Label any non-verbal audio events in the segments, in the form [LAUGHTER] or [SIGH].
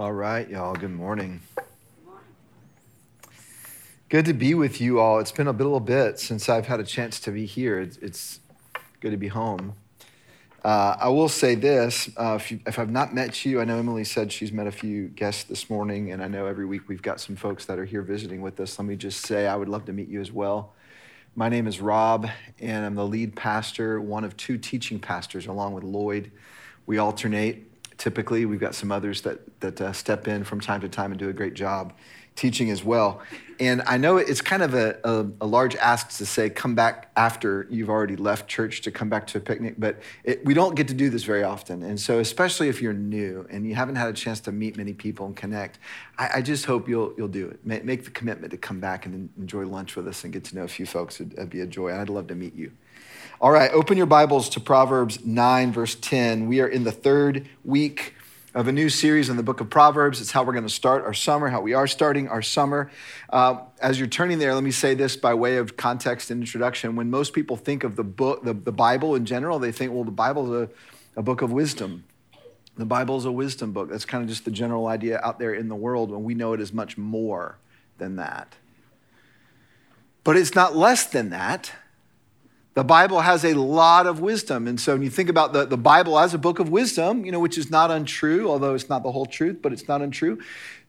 All right, y'all, good morning. Good to be with you all. It's been a little bit since I've had a chance to be here. It's, it's good to be home. Uh, I will say this uh, if, you, if, I've not met you, I know Emily said she's met a few guests this morning, and I know every week we've got some folks that are here visiting with us. Let me just say I would love to meet you as well. My name is Rob, and I'm the lead pastor, one of two teaching pastors, along with Lloyd. We alternate typically. We've got some others that, that uh, step in from time to time and do a great job teaching as well. And I know it's kind of a, a, a, large ask to say, come back after you've already left church to come back to a picnic, but it, we don't get to do this very often. And so, especially if you're new and you haven't had a chance to meet many people and connect, I, I just hope you'll, you'll do it. Make, the commitment to come back and enjoy lunch with us and get to know a few folks. It'd, it'd be a joy. I'd love to meet you. All right, open your Bibles to Proverbs 9, verse 10. We are in the third week of a new series in the book of Proverbs. It's how we're going to start our summer, how we are starting our summer. Uh, as you're turning there, let me say this by way of context and introduction. When most people think of the book, the, the Bible in general, they think, well, the Bible is a, a book of wisdom. The Bible is a wisdom book. That's kind of just the general idea out there in the world, when we know it is much more than that. But it's not less than that. The Bible has a lot of wisdom. And so when you think about the, the Bible as a book of wisdom, you know, which is not untrue, although it's not the whole truth, but it's not untrue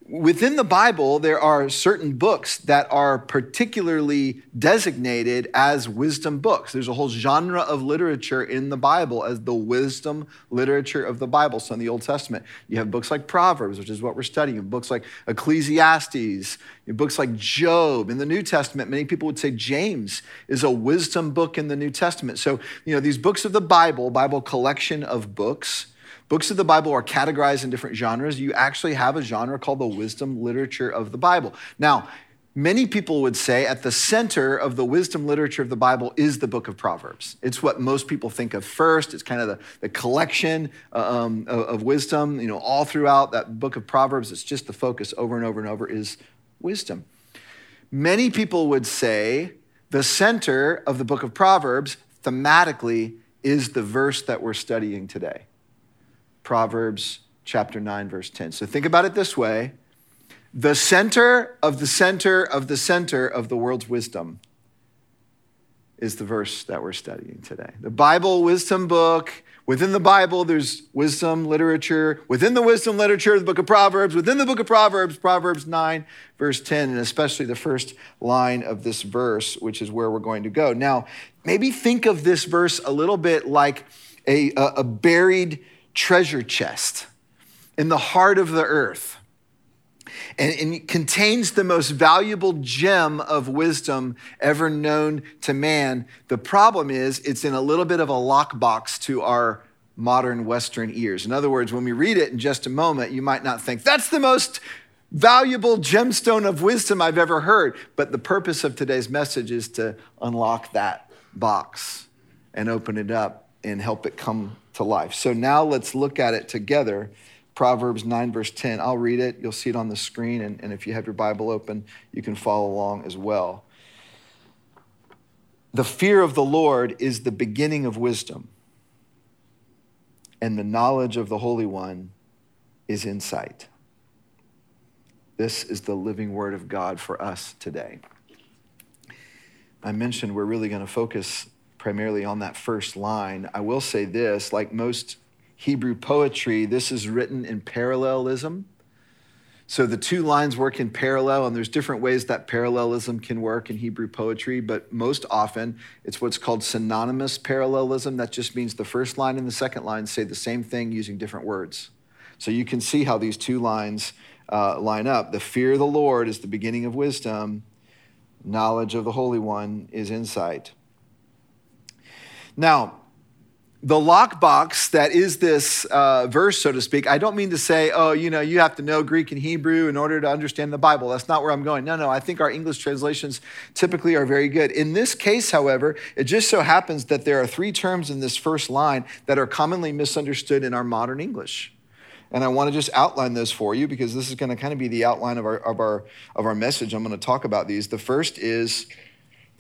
within the Bible, there are certain books that are particularly designated as wisdom books. There's a whole genre of literature in the Bible as the wisdom literature of the Bible. So in the Old Testament, you have books like Proverbs, which is what we're studying, books like Ecclesiastes, books like Job. In the New Testament, many people would say James is a wisdom book in the New Testament. So, you know, these books of the Bible, Bible collection of books, Books of the Bible are categorized in different genres. You actually have a genre called the wisdom literature of the Bible. Now, many people would say at the center of the wisdom literature of the Bible is the book of Proverbs. It's what most people think of first. It's kind of the, the collection uh, um, of, of wisdom, you know, all throughout that book of Proverbs. It's just the focus over and over and over is wisdom. Many people would say the center of the book of Proverbs thematically is the verse that we're studying today. Proverbs chapter 9, verse 10. So think about it this way the center of the center of the center of the world's wisdom is the verse that we're studying today. The Bible wisdom book. Within the Bible, there's wisdom literature. Within the wisdom literature, the book of Proverbs. Within the book of Proverbs, Proverbs 9, verse 10, and especially the first line of this verse, which is where we're going to go. Now, maybe think of this verse a little bit like a, a buried treasure chest in the heart of the earth. And, and contains the most valuable gem of wisdom ever known to man. The problem is, it's in a little bit of a lockbox to our modern Western ears. In other words, when we read it in just a moment, you might not think, that's the most valuable gemstone of wisdom I've ever heard. But the purpose of today's message is to unlock that box and open it up and help it come to life. So now let's look at it together. Proverbs 9, verse 10. I'll read it. You'll see it on the screen. And, and if you have your Bible open, you can follow along as well. The fear of the Lord is the beginning of wisdom, and the knowledge of the Holy One is insight. This is the living word of God for us today. I mentioned we're really going to focus primarily on that first line. I will say this like most Hebrew poetry, this is written in parallelism. So the two lines work in parallel, and there's different ways that parallelism can work in Hebrew poetry, but most often it's what's called synonymous parallelism. That just means the first line and the second line say the same thing using different words. So you can see how these two lines uh, line up. The fear of the Lord is the beginning of wisdom, knowledge of the Holy One is insight. Now, the lockbox that is this uh, verse, so to speak, I don't mean to say, oh, you know, you have to know Greek and Hebrew in order to understand the Bible. That's not where I'm going. No, no, I think our English translations typically are very good. In this case, however, it just so happens that there are three terms in this first line that are commonly misunderstood in our modern English. And I want to just outline those for you because this is going to kind of be the outline of our, of our, of our message. I'm going to talk about these. The first is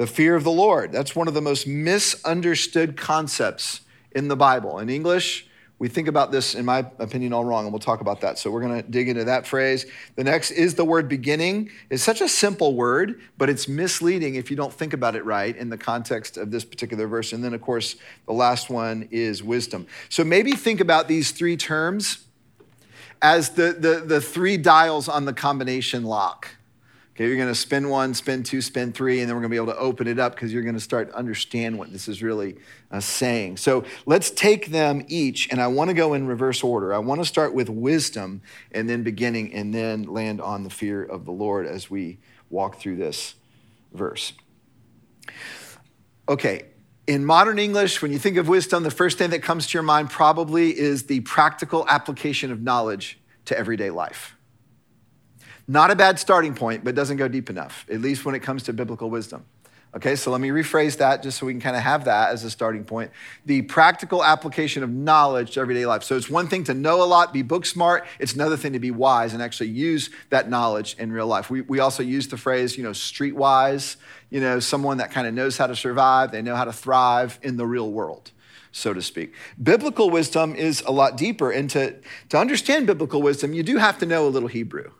the fear of the Lord. That's one of the most misunderstood concepts in the Bible. In English, we think about this, in my opinion, all wrong, and we'll talk about that. So we're going to dig into that phrase. The next is the word beginning. It's such a simple word, but it's misleading if you don't think about it right in the context of this particular verse. And then, of course, the last one is wisdom. So maybe think about these three terms as the, the, the three dials on the combination lock. Okay, you're going to spin one, spin two, spin three, and then we're going to be able to open it up because you're going to start to understand what this is really uh, saying. So let's take them each, and I want to go in reverse order. I want to start with wisdom and then beginning, and then land on the fear of the Lord as we walk through this verse. Okay, in modern English, when you think of wisdom, the first thing that comes to your mind probably is the practical application of knowledge to everyday life. Not a bad starting point, but doesn't go deep enough, at least when it comes to biblical wisdom. Okay, so let me rephrase that just so we can kind of have that as a starting point. The practical application of knowledge to everyday life. So it's one thing to know a lot, be book smart. It's another thing to be wise and actually use that knowledge in real life. We, we also use the phrase, you know, streetwise, you know, someone that kind of knows how to survive, they know how to thrive in the real world so to speak. Biblical wisdom is a lot deeper. And to, to understand biblical wisdom, you do have to know a little Hebrew.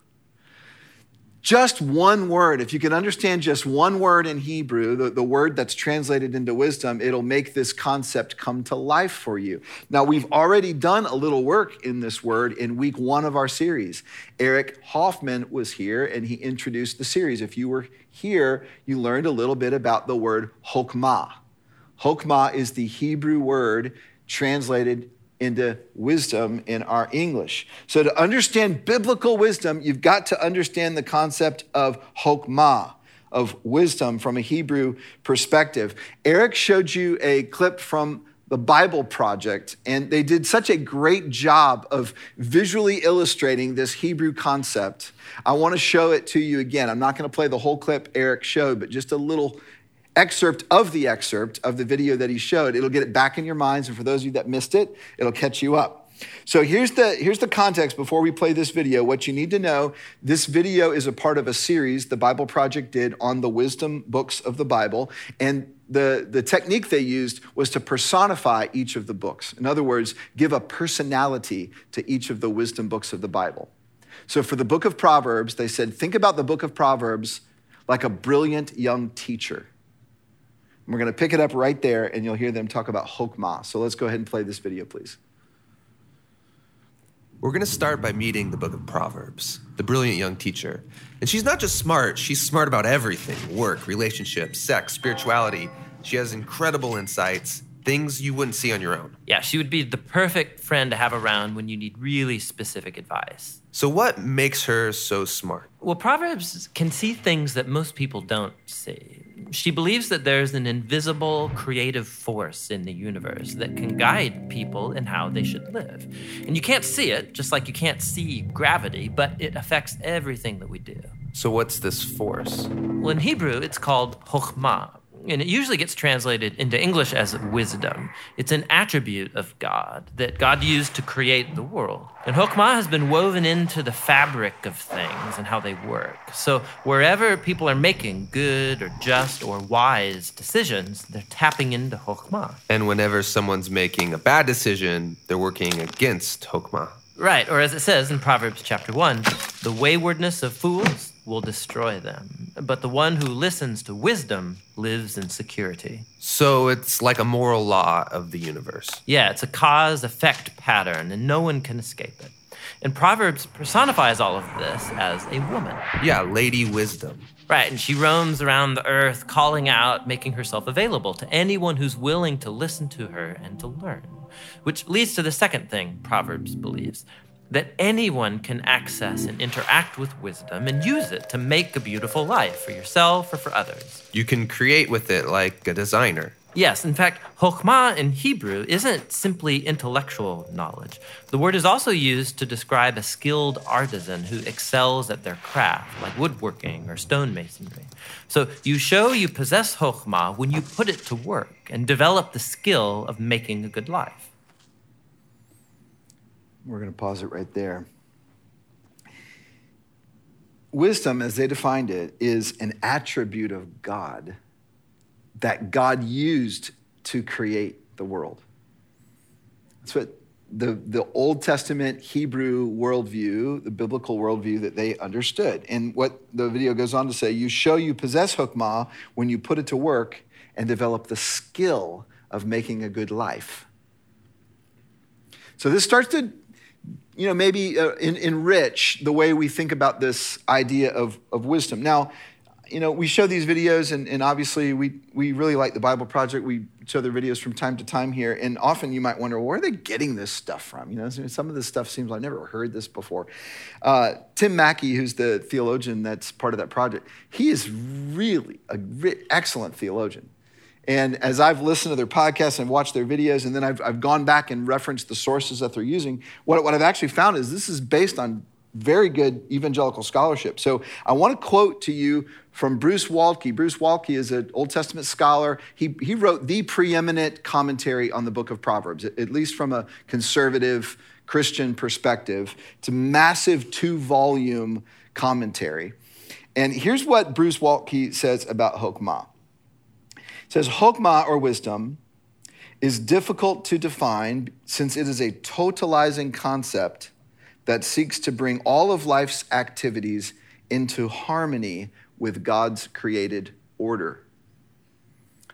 Just one word, if you can understand just one word in Hebrew, the, the word that's translated into wisdom, it'll make this concept come to life for you. Now, we've already done a little work in this word in week one of our series. Eric Hoffman was here and he introduced the series. If you were here, you learned a little bit about the word chokmah. Chokmah is the Hebrew word translated into wisdom in our English. So, to understand biblical wisdom, you've got to understand the concept of chokmah, of wisdom from a Hebrew perspective. Eric showed you a clip from the Bible Project, and they did such a great job of visually illustrating this Hebrew concept. I want to show it to you again. I'm not going to play the whole clip Eric showed, but just a little excerpt of the excerpt of the video that he showed. It'll get it back in your minds. And for those of you that missed it, it'll catch you up. So here's the, here's the context before we play this video. What you need to know this video is a part of a series the Bible Project did on the wisdom books of the Bible. And the, the technique they used was to personify each of the books. In other words, give a personality to each of the wisdom books of the Bible. So for the book of Proverbs, they said, think about the book of Proverbs like a brilliant young teacher. We're going to pick it up right there, and you'll hear them talk about Chokmah. So let's go ahead and play this video, please. We're going to start by meeting the book of Proverbs, the brilliant young teacher. And she's not just smart, she's smart about everything work, relationships, sex, spirituality. She has incredible insights, things you wouldn't see on your own. Yeah, she would be the perfect friend to have around when you need really specific advice. So, what makes her so smart? Well, Proverbs can see things that most people don't see. She believes that there's an invisible creative force in the universe that can guide people in how they should live. And you can't see it, just like you can't see gravity, but it affects everything that we do. So, what's this force? Well, in Hebrew, it's called chokhmah, and it usually gets translated into English as wisdom. It's an attribute of God that God used to create the world. And Chokmah has been woven into the fabric of things and how they work. So wherever people are making good or just or wise decisions, they're tapping into Chokmah. And whenever someone's making a bad decision, they're working against Chokmah. Right, or as it says in Proverbs chapter 1, the waywardness of fools will destroy them. But the one who listens to wisdom lives in security. So it's like a moral law of the universe. Yeah, it's a cause effect pattern, and no one can escape it. And Proverbs personifies all of this as a woman. Yeah, Lady Wisdom. Right, and she roams around the earth calling out, making herself available to anyone who's willing to listen to her and to learn. Which leads to the second thing Proverbs believes that anyone can access and interact with wisdom and use it to make a beautiful life for yourself or for others. You can create with it like a designer. Yes, in fact, Chokhmah in Hebrew isn't simply intellectual knowledge. The word is also used to describe a skilled artisan who excels at their craft, like woodworking or stonemasonry. So you show you possess Chokhmah when you put it to work and develop the skill of making a good life. We're going to pause it right there. Wisdom, as they defined it, is an attribute of God that God used to create the world. That's what the, the Old Testament Hebrew worldview, the biblical worldview that they understood. And what the video goes on to say, you show you possess chokmah when you put it to work and develop the skill of making a good life. So this starts to, you know, maybe uh, in, enrich the way we think about this idea of, of wisdom. Now, you know, we show these videos, and, and obviously we, we really like the Bible Project. We show their videos from time to time here, and often you might wonder, where are they getting this stuff from? You know, some of this stuff seems like I've never heard this before. Uh, Tim Mackie, who's the theologian that's part of that project, he is really an excellent theologian. And as I've listened to their podcasts and watched their videos, and then I've, I've gone back and referenced the sources that they're using, what, what I've actually found is this is based on very good evangelical scholarship. So I want to quote to you from Bruce Waltke. Bruce Waltke is an Old Testament scholar. He, he wrote the preeminent commentary on the book of Proverbs, at least from a conservative Christian perspective. It's a massive two volume commentary. And here's what Bruce Waltke says about Chokmah. Says, Chokmah or wisdom is difficult to define since it is a totalizing concept that seeks to bring all of life's activities into harmony with God's created order.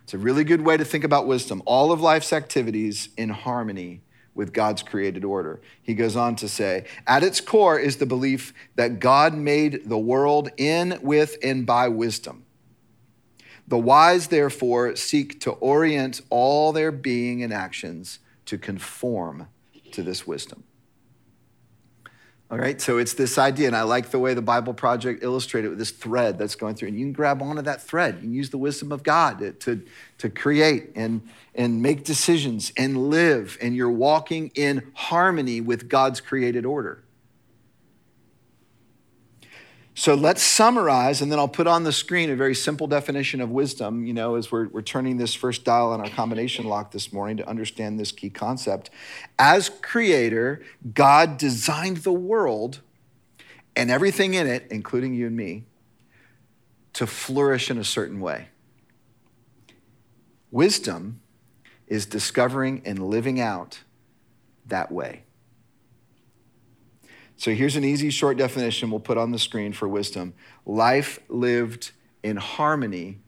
It's a really good way to think about wisdom. All of life's activities in harmony with God's created order. He goes on to say, at its core is the belief that God made the world in, with, and by wisdom. The wise, therefore, seek to orient all their being and actions to conform to this wisdom. All right, so it's this idea, and I like the way the Bible Project illustrated with this thread that's going through. And you can grab onto that thread and use the wisdom of God to, to, to create and, and make decisions and live, and you're walking in harmony with God's created order. So let's summarize, and then I'll put on the screen a very simple definition of wisdom, you know, as we're, we're turning this first dial on our combination lock this morning to understand this key concept. As creator, God designed the world and everything in it, including you and me, to flourish in a certain way. Wisdom is discovering and living out that way. So here's an easy, short definition we'll put on the screen for wisdom life lived in harmony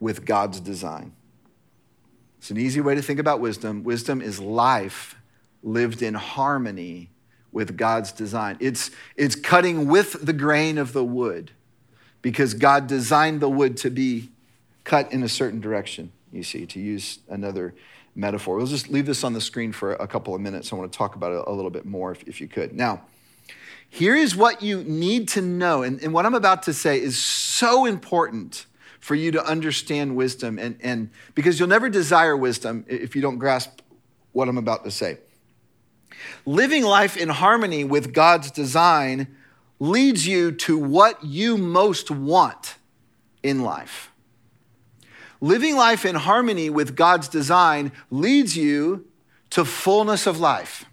with God's design. It's an easy way to think about wisdom. Wisdom is life lived in harmony with God's design. It's, it's cutting with the grain of the wood because God designed the wood to be cut in a certain direction, you see, to use another metaphor. We'll just leave this on the screen for a couple of minutes. I want to talk about it a little bit more if, if you could. Now, here is what you need to know. And, and what I'm about to say is so important for you to understand wisdom, and, and because you'll never desire wisdom if you don't grasp what I'm about to say. Living life in harmony with God's design leads you to what you most want in life. Living life in harmony with God's design leads you to fullness of life.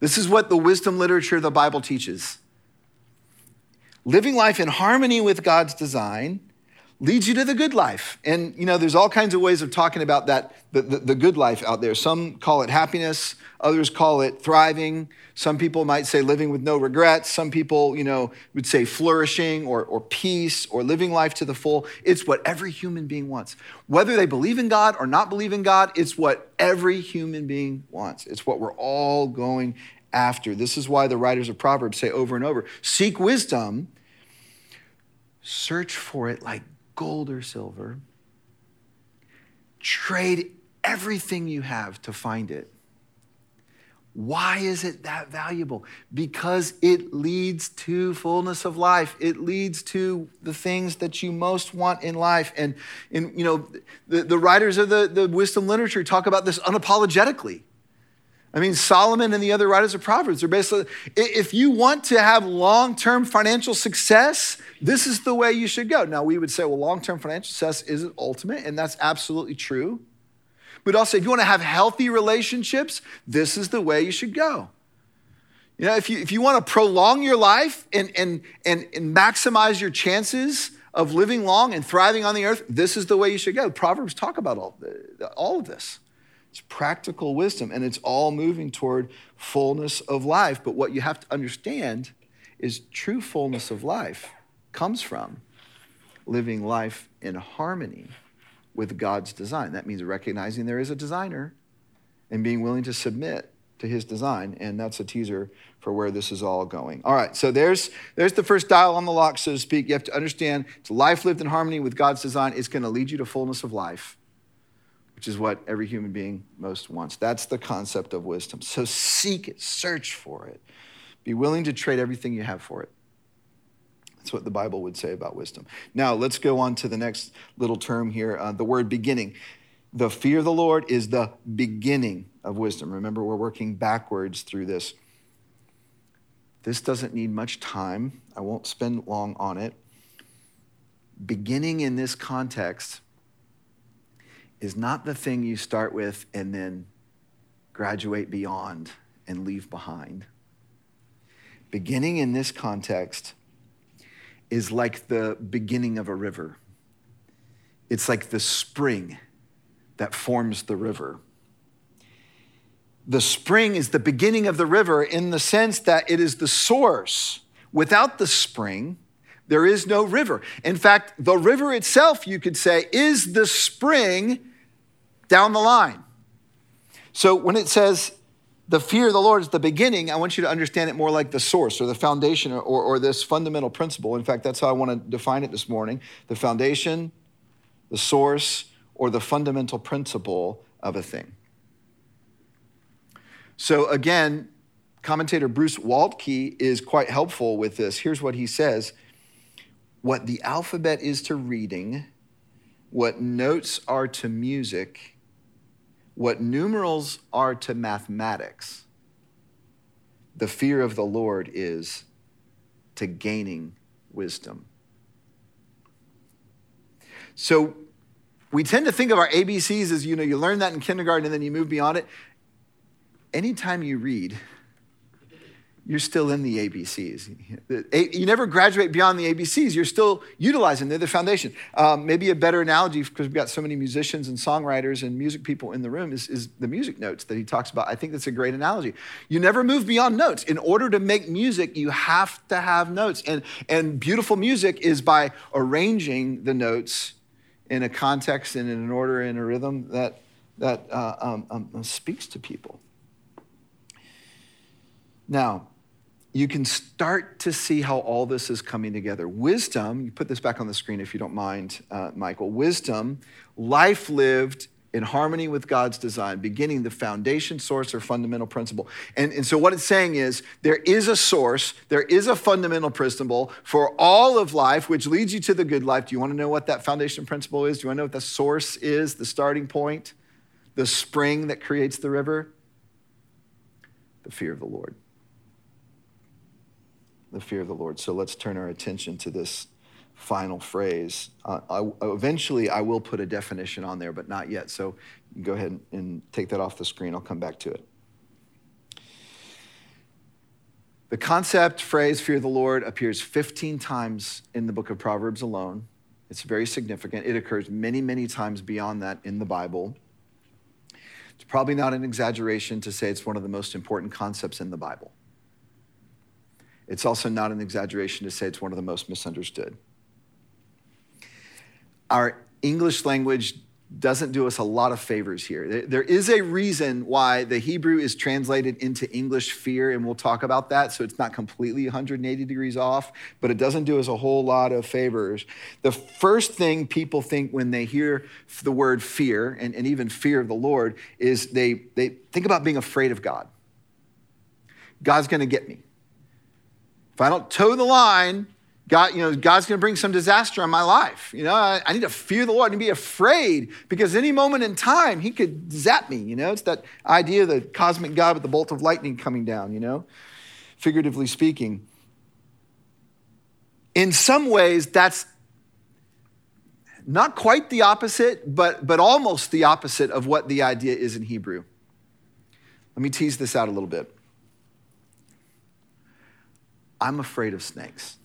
This is what the wisdom literature of the Bible teaches. Living life in harmony with God's design leads you to the good life. And, you know, there's all kinds of ways of talking about that, the, the, the, good life out there. Some call it happiness, others call it thriving. Some people might say living with no regrets. Some people, you know, would say flourishing or, or peace or living life to the full. It's what every human being wants. Whether they believe in God or not believe in God, it's what every human being wants. It's what we're all going after. This is why the writers of Proverbs say over and over seek wisdom, search for it like gold or silver. Trade everything you have to find it. Why is it that valuable? Because it leads to fullness of life. It leads to the things that you most want in life. And, and you know, the, the writers of the, the wisdom literature talk about this unapologetically. I mean, Solomon and the other writers of Proverbs are basically if you want to have long term financial success, this is the way you should go. Now, we would say, well, long term financial success isn't ultimate, and that's absolutely true. But also, if you want to have healthy relationships, this is the way you should go. You know, if you, if you want to prolong your life and, and, and, and maximize your chances of living long and thriving on the earth, this is the way you should go. Proverbs talk about all, all of this. It's practical wisdom, and it's all moving toward fullness of life. But what you have to understand is true fullness of life comes from living life in harmony with God's design. That means recognizing there is a designer and being willing to submit to his design. And that's a teaser for where this is all going. All right, so there's, there's the first dial on the lock, so to speak. You have to understand it's life lived in harmony with God's design. It's going to lead you to fullness of life, which is what every human being most wants. That's the concept of wisdom. So seek it, search for it, be willing to trade everything you have for it. That's what the Bible would say about wisdom. Now, let's go on to the next little term here uh, the word beginning. The fear of the Lord is the beginning of wisdom. Remember, we're working backwards through this. This doesn't need much time. I won't spend long on it. Beginning in this context is not the thing you start with and then graduate beyond and leave behind. Beginning in this context is like the beginning of a river, it's like the spring that forms the river. The spring is the beginning of the river in the sense that it is the source. Without the spring, there is no river. In fact, the river itself, you could say, is the spring down the line. So when it says the fear of the Lord is the beginning, I want you to understand it more like the source or the foundation or, or this fundamental principle. In fact, that's how I want to define it this morning the foundation, the source, or the fundamental principle of a thing. So, again, commentator Bruce Waltke is quite helpful with this. Here's what he says What the alphabet is to reading, what notes are to music, what numerals are to mathematics, the fear of the Lord is to gaining wisdom. So we tend to think of our ABCs as you know, you learn that in kindergarten and then you move beyond it. Anytime you read, you're still in the ABCs. You never graduate beyond the ABCs. You're still utilizing. They're the foundation. Um, maybe a better analogy, because we've got so many musicians and songwriters and music people in the room, is, is the music notes that he talks about. I think that's a great analogy. You never move beyond notes. In order to make music, you have to have notes. And, and beautiful music is by arranging the notes in a context and in an order and a rhythm that, that uh, um, um, speaks to people. Now, you can start to see how all this is coming together. Wisdom, you put this back on the screen if you don't mind, uh, Michael. Wisdom, life lived in harmony with God's design, beginning the foundation, source, or fundamental principle. And, and so, what it's saying is there is a source, there is a fundamental principle for all of life, which leads you to the good life. Do you want to know what that foundation principle is? Do you want to know what the source is, the starting point, the spring that creates the river? The fear of the Lord the fear of the Lord. So let's turn our attention to this final phrase. Uh, I, eventually, I will put a definition on there, but not yet. So go ahead and take that off the screen. I'll come back to it. The concept phrase, fear of the Lord, appears 15 times in the book of Proverbs alone. It's very significant. It occurs many, many times beyond that in the Bible. It's probably not an exaggeration to say it's one of the most important concepts in the Bible. It's also not an exaggeration to say it's one of the most misunderstood. Our English language doesn't do us a lot of favors here. There is a reason why the Hebrew is translated into English fear, and we'll talk about that. So it's not completely 180 degrees off, but it doesn't do us a whole lot of favors. The first thing people think when they hear the word fear, and, and even fear of the Lord, is they, they think about being afraid of God. God's going to get me. If I don't toe the line, God, you know, God's going to bring some disaster on my life. You know, I, I, need to fear the Lord and be afraid because any moment in time, He could zap me. You know, it's that idea of the cosmic God with the bolt of lightning coming down, you know, figuratively speaking. In some ways, that's not quite the opposite, but, but almost the opposite of what the idea is in Hebrew. Let me tease this out a little bit. I'm afraid of snakes.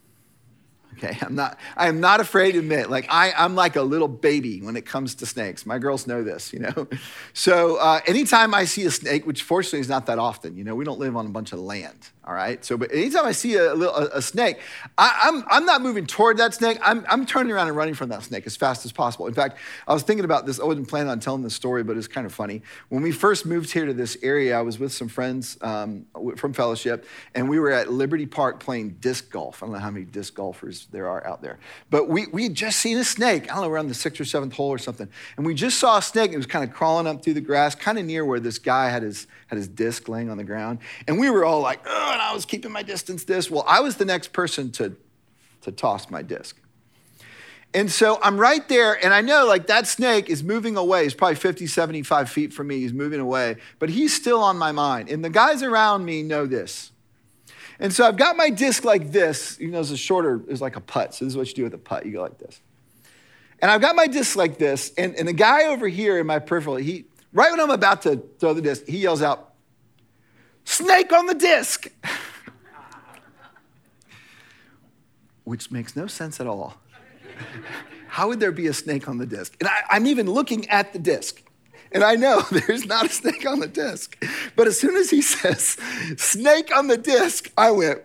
Okay, [LAUGHS] I'm not, I am not afraid to admit, like I, I'm like a little baby when it comes to snakes. My girls know this, you know. [LAUGHS] So uh, anytime I see a snake, which fortunately is not that often, you know, we don't live on a bunch of land, all right. So, but anytime I see a, little, a, snake, I, am I'm, I'm not moving toward that snake. I'm, I'm turning around and running from that snake as fast as possible. In fact, I was thinking about this. I wasn't planning on telling this story, but it's kind of funny. When we first moved here to this area, I was with some friends um, from fellowship, and we were at Liberty Park playing disc golf. I don't know how many disc golfers there are out there, but we we had just seen a snake. I don't know, around the sixth or seventh hole or something, and we just saw a snake. It was kind of crawling up through the grass, kind of near where this guy had his had his disc laying on the ground, and we were all like, oh, and I was keeping my distance this. Well, I was the next person to, to toss my disc. And so I'm right there, and I know like that snake is moving away. He's probably 50, 75 feet from me. He's moving away, but he's still on my mind. And the guys around me know this. And so I've got my disc like this. You know, it's a shorter, it's like a putt. So this is what you do with a putt. You go like this. And I've got my disc like this, and, and the guy over here in my peripheral, he right when I'm about to throw the disc, he yells out, Snake on the disc. which makes no sense at all. How would there be a snake on the disc? And I, am even looking at the disc. And I know [LAUGHS] there's not a snake on the disc. But as soon as he says, snake on the disc, I went,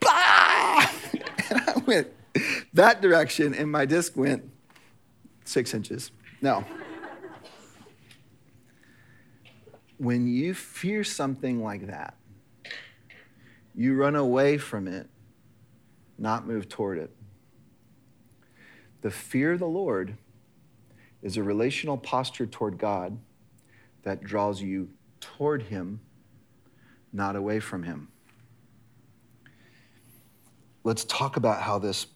bah! And I went that direction, and my disc went six inches. No. When you fear something like that, you run away from it not move toward it. The fear of the Lord is a relational posture toward God that draws you toward Him, not away from Him. Let's talk about how this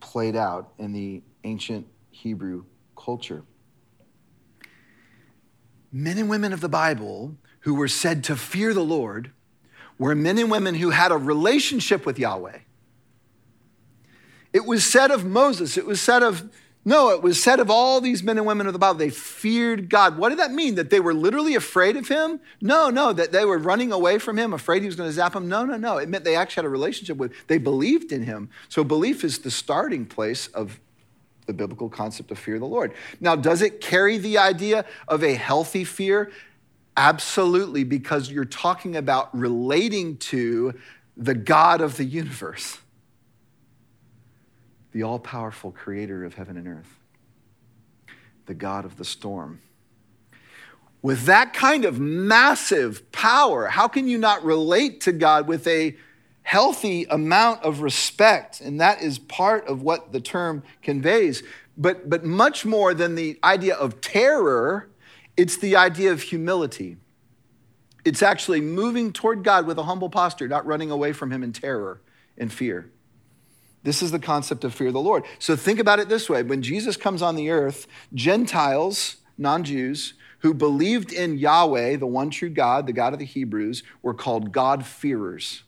played out in the ancient Hebrew culture. Men and women of the Bible who were said to fear the Lord were men and women who had a relationship with Yahweh it was said of Moses, it was said of Noah, it was said of all these men and women of the Bible, they feared God. What did that mean? That they were literally afraid of him? No, no, that they were running away from him, afraid he was going to zap them? No, no, no. It meant they actually had a relationship with, they believed in him. So belief is the starting place of the biblical concept of fear of the Lord. Now, does it carry the idea of a healthy fear? Absolutely, because you're talking about relating to the God of the universe [LAUGHS] the all powerful creator of heaven and earth, the God of the storm. With that kind of massive power, how can you not relate to God with a healthy amount of respect? And that is part of what the term conveys. But, but much more than the idea of terror, it's the idea of humility. It's actually moving toward God with a humble posture, not running away from Him in terror and fear. This is the concept of fear of the Lord. So think about it this way when Jesus comes on the earth, Gentiles, non Jews, who believed in Yahweh, the one true God, the God of the Hebrews, were called God-fearers.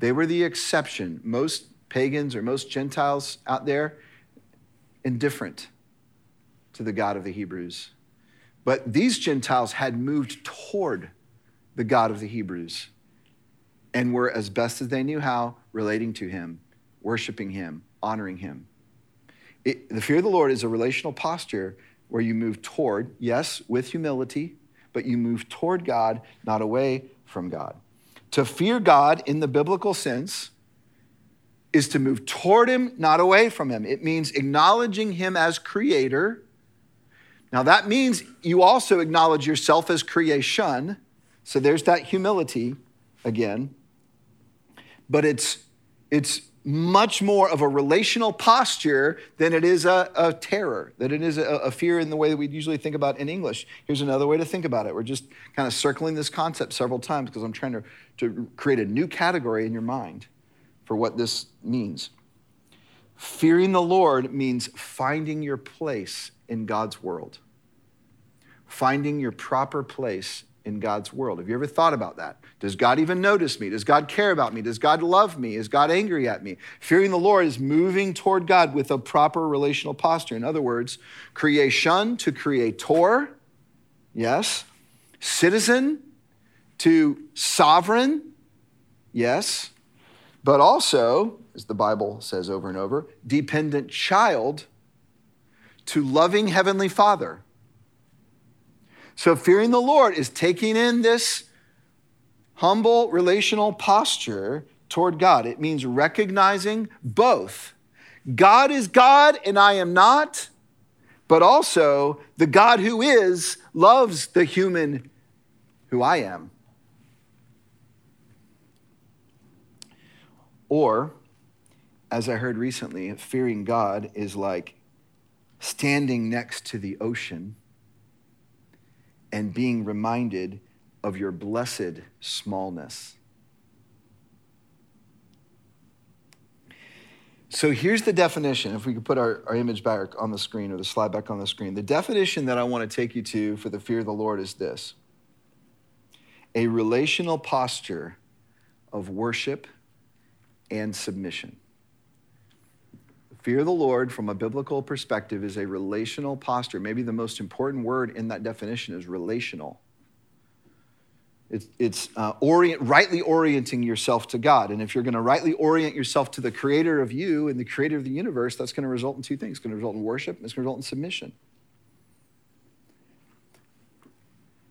They were the exception. Most pagans or most Gentiles out there, indifferent to the God of the Hebrews. But these Gentiles had moved toward the God of the Hebrews and were, as best as they knew how, relating to Him, worshiping Him, honoring Him. It, the fear of the Lord is a relational posture where you move toward, yes, with humility, but you move toward God, not away from God. To fear God in the biblical sense is to move toward Him, not away from Him. It means acknowledging Him as creator. Now, that means you also acknowledge yourself as creation. So there's that humility again but it's, it's much more of a relational posture than it is a, a terror, that it is a, a, fear in the way that we usually think about in English. Here's another way to think about it. We're just kind of circling this concept several times because I'm trying to, to create a new category in your mind for what this means. Fearing the Lord means finding your place in God's world, finding your proper place in God's world. Have you ever thought about that? Does God even notice me? Does God care about me? Does God love me? Is God angry at me? Fearing the Lord is moving toward God with a proper relational posture. In other words, creation to creator, yes. Citizen to sovereign, yes. but also, as the Bible says over and over, dependent child to loving Heavenly Father. So, fearing the Lord is taking in this humble relational posture toward God. It means recognizing both God is God and I am not, but also the God who is loves the human who I am. Or, as I heard recently, fearing God is like standing next to the ocean and being reminded of your blessed smallness. So here's the definition. If we could put our, our image back on the screen or the slide back on the screen. The definition that I want to take you to for the fear of the Lord is this a relational posture of worship and submission. Fear the Lord, from a biblical perspective, is a relational posture. Maybe the most important word in that definition is relational. It's, it's uh, orient, rightly orienting yourself to God. And if you're going to rightly orient yourself to the creator of you and the creator of the universe, that's going to result in two things. It's going to result in worship and it's going to result in submission.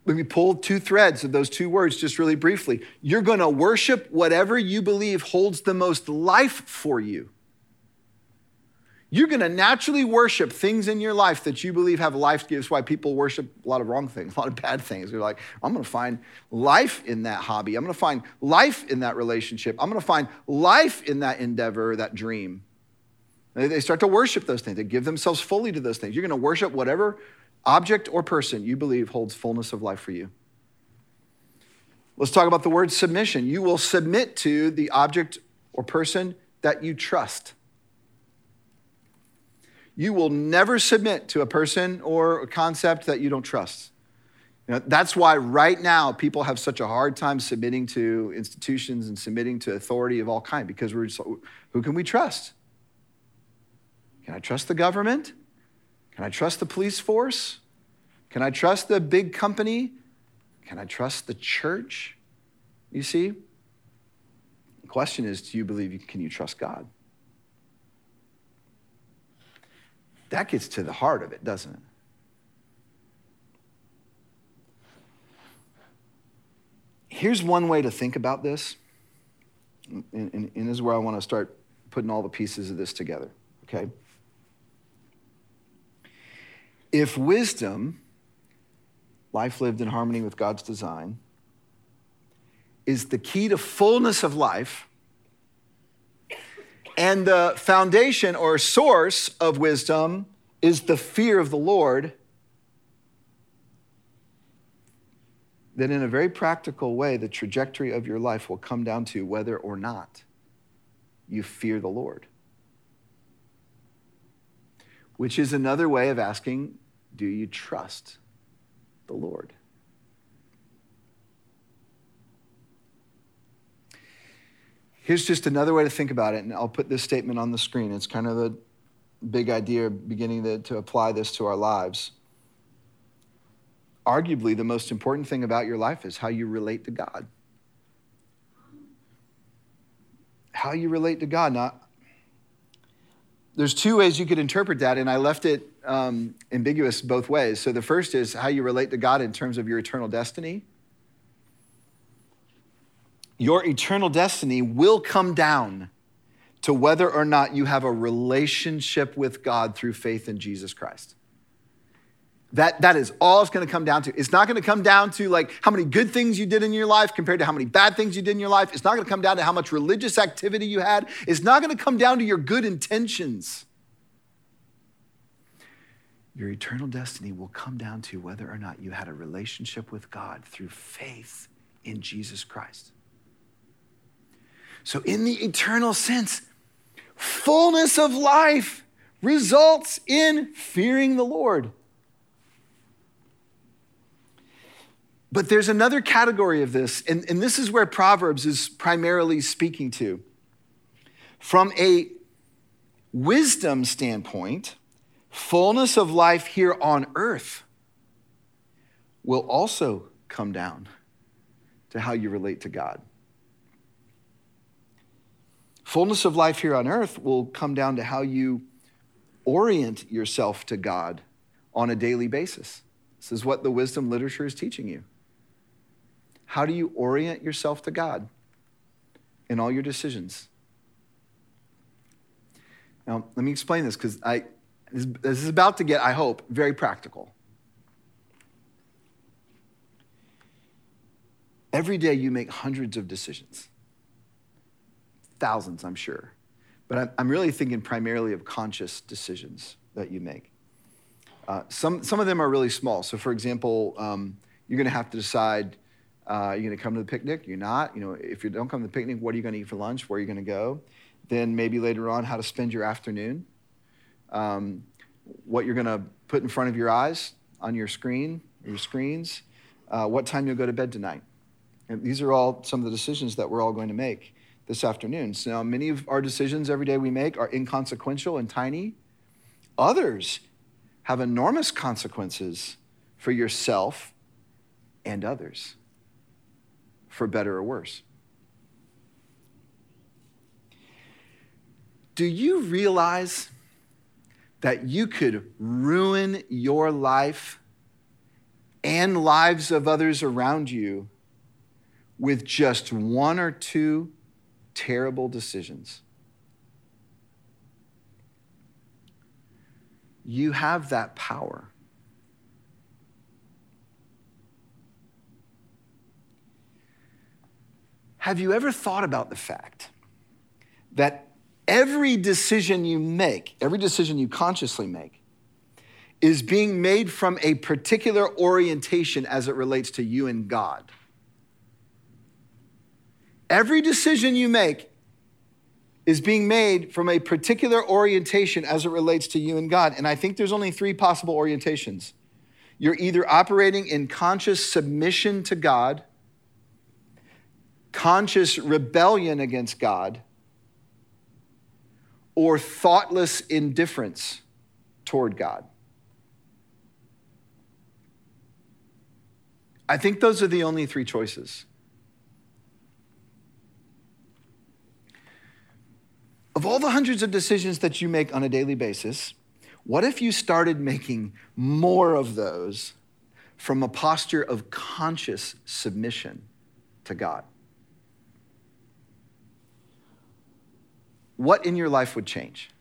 Let me pull two threads of those two words just really briefly. You're going to worship whatever you believe holds the most life for you. You're going to naturally worship things in your life that you believe have life. Gives why people worship a lot of wrong things, [LAUGHS] a lot of bad things. They're like, I'm going to find life in that hobby. I'm going to find life in that relationship. I'm going to find life in that endeavor, that dream. They start to worship those things. They give themselves fully to those things. You're going to worship whatever object or person you believe holds fullness of life for you. Let's talk about the word submission. You will submit to the object or person that you trust. You will never submit to a person or a concept that you don't trust. You know, that's why right now people have such a hard time submitting to institutions and submitting to authority of all kind because we're just, who can we trust? Can I trust the government? Can I trust the police force? Can I trust the big company? Can I trust the church? You see? The question is, do you believe can you trust God? That gets to the heart of it, doesn't it? Here's one way to think about this, and, and, and this is where I want to start putting all the pieces of this together, okay? If wisdom, life lived in harmony with God's design, is the key to fullness of life, and the foundation or source of wisdom is the fear of the Lord, then in a very practical way, the trajectory of your life will come down to whether or not you fear the Lord. Which is another way of asking, do you trust the Lord? Here's just another way to think about it, and I'll put this statement on the screen. It's kind of a big idea beginning to, to apply this to our lives. Arguably, the most important thing about your life is how you relate to God. How you relate to God. Now, there's two ways you could interpret that, and I left it um, ambiguous both ways. So the first is how you relate to God in terms of your eternal destiny your eternal destiny will come down to whether or not you have a relationship with God through faith in Jesus Christ. That, that is all it's going to come down to. It's not going to come down to like how many good things you did in your life compared to how many bad things you did in your life. It's not going to come down to how much religious activity you had. It's not going to come down to your good intentions. Your eternal destiny will come down to whether or not you had a relationship with God through faith in Jesus Christ. So, in the eternal sense, fullness of life results in fearing the Lord. But there's another category of this, and, and this is where Proverbs is primarily speaking to. From a wisdom standpoint, fullness of life here on earth will also come down to how you relate to God. Fullness of life here on earth will come down to how you orient yourself to God on a daily basis. This is what the wisdom literature is teaching you. How do you orient yourself to God in all your decisions? Now, let me explain this because I this is about to get, I hope, very practical. Every day you make hundreds of decisions, thousands, I'm sure. But I'm really thinking primarily of conscious decisions that you make. Uh, some, some of them are really small. So, for example, um, you're going to have to decide uh, you're going to come to the picnic, you're not. You know, if you don't come to the picnic, what are you going to eat for lunch? Where are you going to go? Then maybe later on, how to spend your afternoon. Um, what you're going to put in front of your eyes on your screen, your screens. Uh, what time you'll go to bed tonight. And these are all some of the decisions that we're all going to make this afternoon. So now, many of our decisions every day we make are inconsequential and tiny. Others have enormous consequences for yourself and others, for better or worse. Do you realize that you could ruin your life and lives of others around you with just one or two terrible decisions? You have that power. Have you ever thought about the fact that every decision you make, every decision you consciously make, is being made from a particular orientation as it relates to you and God? Every decision you make is being made from a particular orientation as it relates to you and God. And I think there's only three possible orientations. You're either operating in conscious submission to God, conscious rebellion against God, or thoughtless indifference toward God. I think those are the only three choices. Of all the hundreds of decisions that you make on a daily basis, what if you started making more of those from a posture of conscious submission to God? What in your life would change?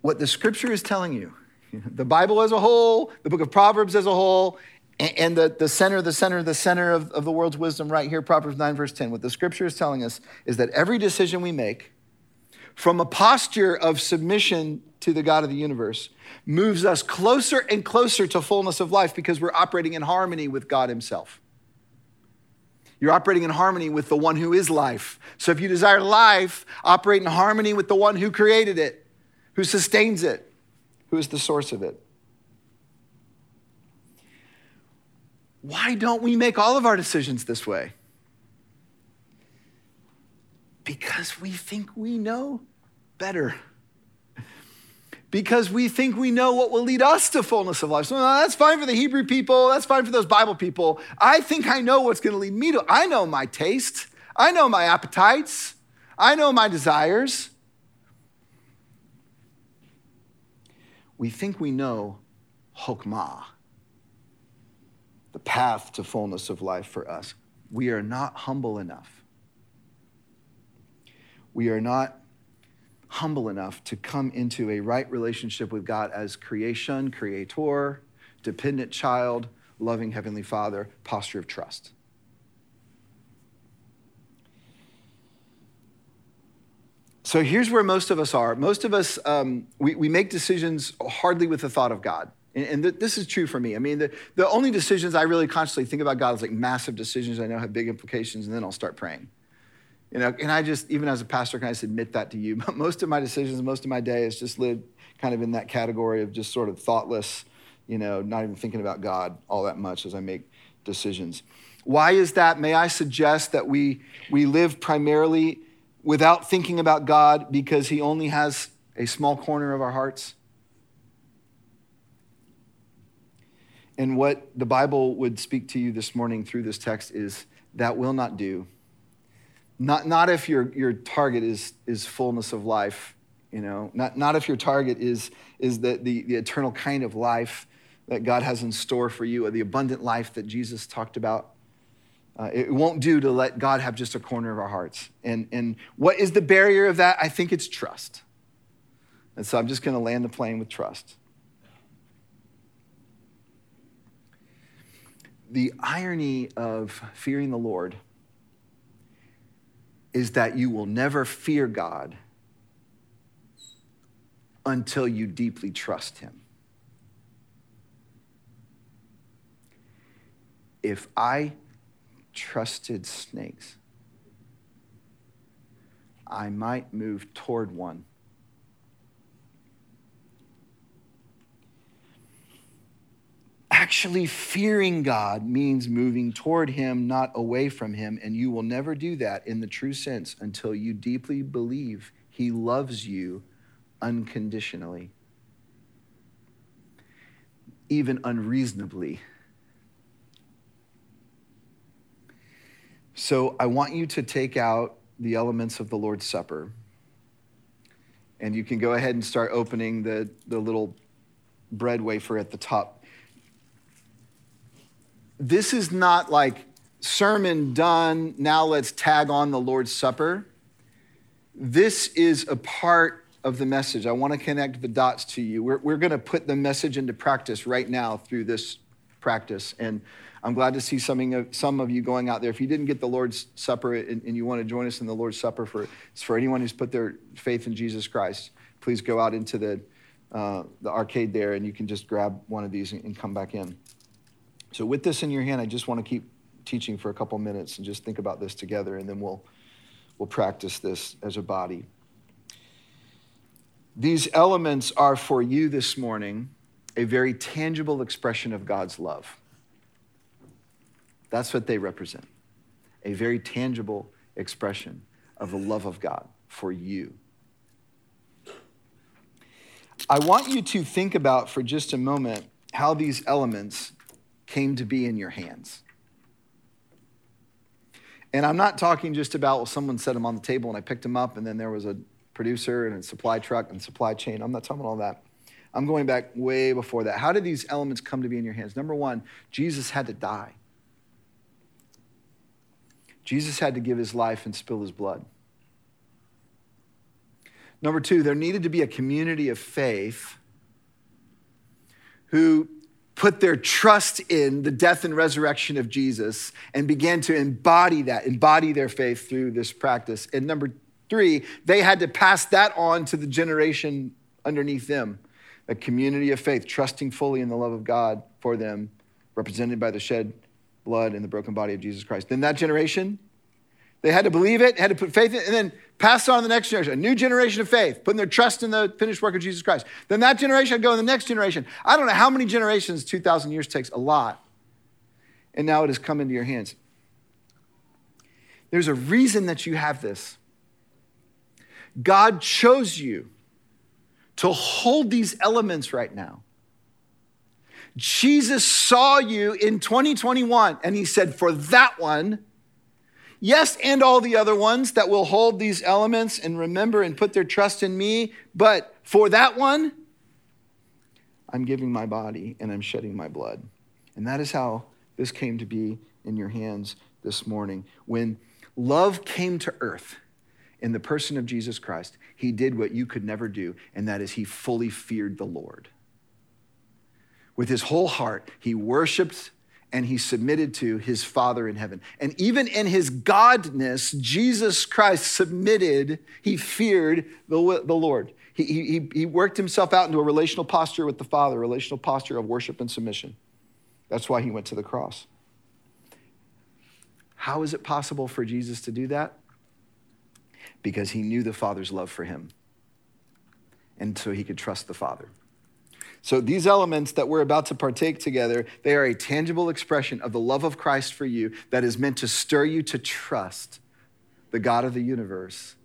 What the scripture is telling you, [LAUGHS] the Bible as a whole, the book of Proverbs as a whole, and the, the center, the center, the center of, of the world's wisdom right here, Proverbs 9, verse 10, what the scripture is telling us is that every decision we make from a posture of submission to the God of the universe moves us closer and closer to fullness of life because we're operating in harmony with God Himself. You're operating in harmony with the one who is life. So if you desire life, operate in harmony with the one who created it, who sustains it, who is the source of it. Why don't we make all of our decisions this way? Because we think we know better. Because we think we know what will lead us to fullness of life. So that's fine for the Hebrew people. That's fine for those Bible people. I think I know what's going to lead me to. I know my taste. I know my appetites. I know my desires. We think we know Chokmah the path to fullness of life for us. We are not humble enough. We are not humble enough to come into a right relationship with God as creation, creator, dependent child, loving Heavenly Father, posture of trust. So here's where most of us are. Most of us, um, we, we make decisions hardly with the thought of God. And, and th- this is true for me. I mean, the, the only decisions I really consciously think about God is like massive decisions I know have big implications, and then I'll start praying. You know, and I just, even as a pastor, can I just admit that to you? [LAUGHS] But most of my decisions, most of my day is just lived kind of in that category of just sort of thoughtless, you know, not even thinking about God all that much as I make decisions. Why is that? May I suggest that we, we live primarily without thinking about God because He only has a small corner of our hearts? And what the Bible would speak to you this morning through this text is that will not do. Not, not if your, your target is, is fullness of life, you know, not, not if your target is, is the, the, the eternal kind of life that God has in store for you, or the abundant life that Jesus talked about. Uh, it won't do to let God have just a corner of our hearts. And, and what is the barrier of that? I think it's trust. And so I'm just going to land the plane with trust. The irony of fearing the Lord is that you will never fear God until you deeply trust Him. If I trusted snakes, I might move toward one. Actually, fearing God means moving toward Him, not away from Him. And you will never do that in the true sense until you deeply believe He loves you unconditionally, even unreasonably. So I want you to take out the elements of the Lord's Supper. And you can go ahead and start opening the, the little bread wafer at the top this is not like sermon done, now let's tag on the Lord's Supper. This is a part of the message. I want to connect the dots to you. We're, we're going to put the message into practice right now through this practice. And I'm glad to see some, some of you going out there. If you didn't get the Lord's Supper and, and you want to join us in the Lord's Supper, for, it's for anyone who's put their faith in Jesus Christ, please go out into the, uh, the arcade there and you can just grab one of these and, and come back in. So, with this in your hand, I just want to keep teaching for a couple minutes and just think about this together, and then we'll, we'll practice this as a body. These elements are for you this morning a very tangible expression of God's love. That's what they represent a very tangible expression of the love of God for you. I want you to think about for just a moment how these elements came to be in your hands. And I'm not talking just about, well, someone set them on the table and I picked them up and then there was a producer and a supply truck and supply chain. I'm not talking about all that. I'm going back way before that. How did these elements come to be in your hands? Number one, Jesus had to die. Jesus had to give his life and spill his blood. Number two, there needed to be a community of faith who put their trust in the death and resurrection of Jesus and began to embody that, embody their faith through this practice. And number three, they had to pass that on to the generation underneath them a community of faith, trusting fully in the love of God for them, represented by the shed blood and the broken body of Jesus Christ. Then that generation, they had to believe it, had to put faith in it, and then pass on to the next generation, a new generation of faith, putting their trust in the finished work of Jesus Christ. Then that generation would go in the next generation. I don't know how many generations 2,000 years takes, a lot. And now it has come into your hands. There's a reason that you have this. God chose you to hold these elements right now. Jesus saw you in 2021 and he said, For that one, Yes, and all the other ones that will hold these elements and remember and put their trust in me. But for that one, I'm giving my body and I'm shedding my blood. And that is how this came to be in your hands this morning. When love came to earth in the person of Jesus Christ, he did what you could never do, and that is he fully feared the Lord. With his whole heart, he worshiped and he submitted to his Father in heaven. And even in his godness, Jesus Christ submitted, he feared the, the Lord. He, he, he worked himself out into a relational posture with the Father, a relational posture of worship and submission. That's why he went to the cross. How is it possible for Jesus to do that? Because he knew the Father's love for him. And so he could trust the Father. So these elements that we're about to partake together, they are a tangible expression of the love of Christ for you that is meant to stir you to trust the God of the universe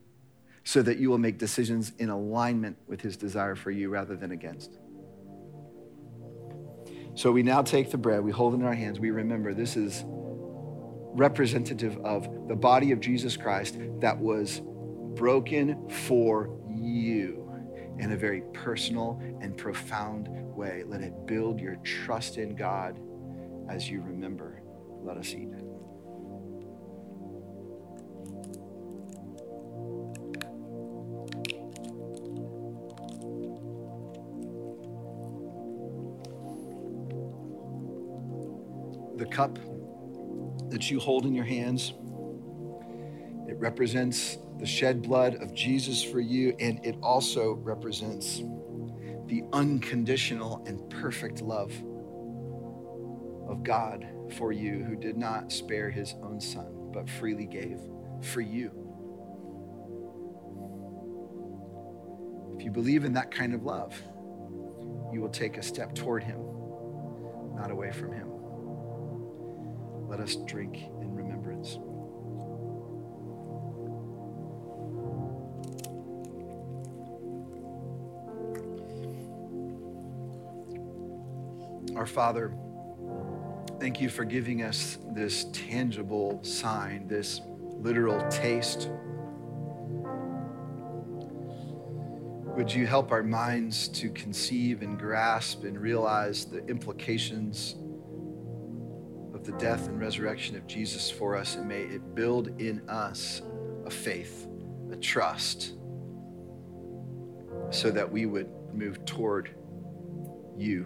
so that you will make decisions in alignment with his desire for you rather than against. So we now take the bread, we hold it in our hands, we remember this is representative of the body of Jesus Christ that was broken for you in a very personal and profound way. Let it build your trust in God as you remember. Let us eat. The cup that you hold in your hands, it represents the shed blood of Jesus for you, and it also represents the unconditional and perfect love of God for you, who did not spare his own son, but freely gave for you. If you believe in that kind of love, you will take a step toward him, not away from him. Let us drink Our Father, thank you for giving us this tangible sign, this literal taste. Would you help our minds to conceive and grasp and realize the implications of the death and resurrection of Jesus for us, and may it build in us a faith, a trust, so that we would move toward you.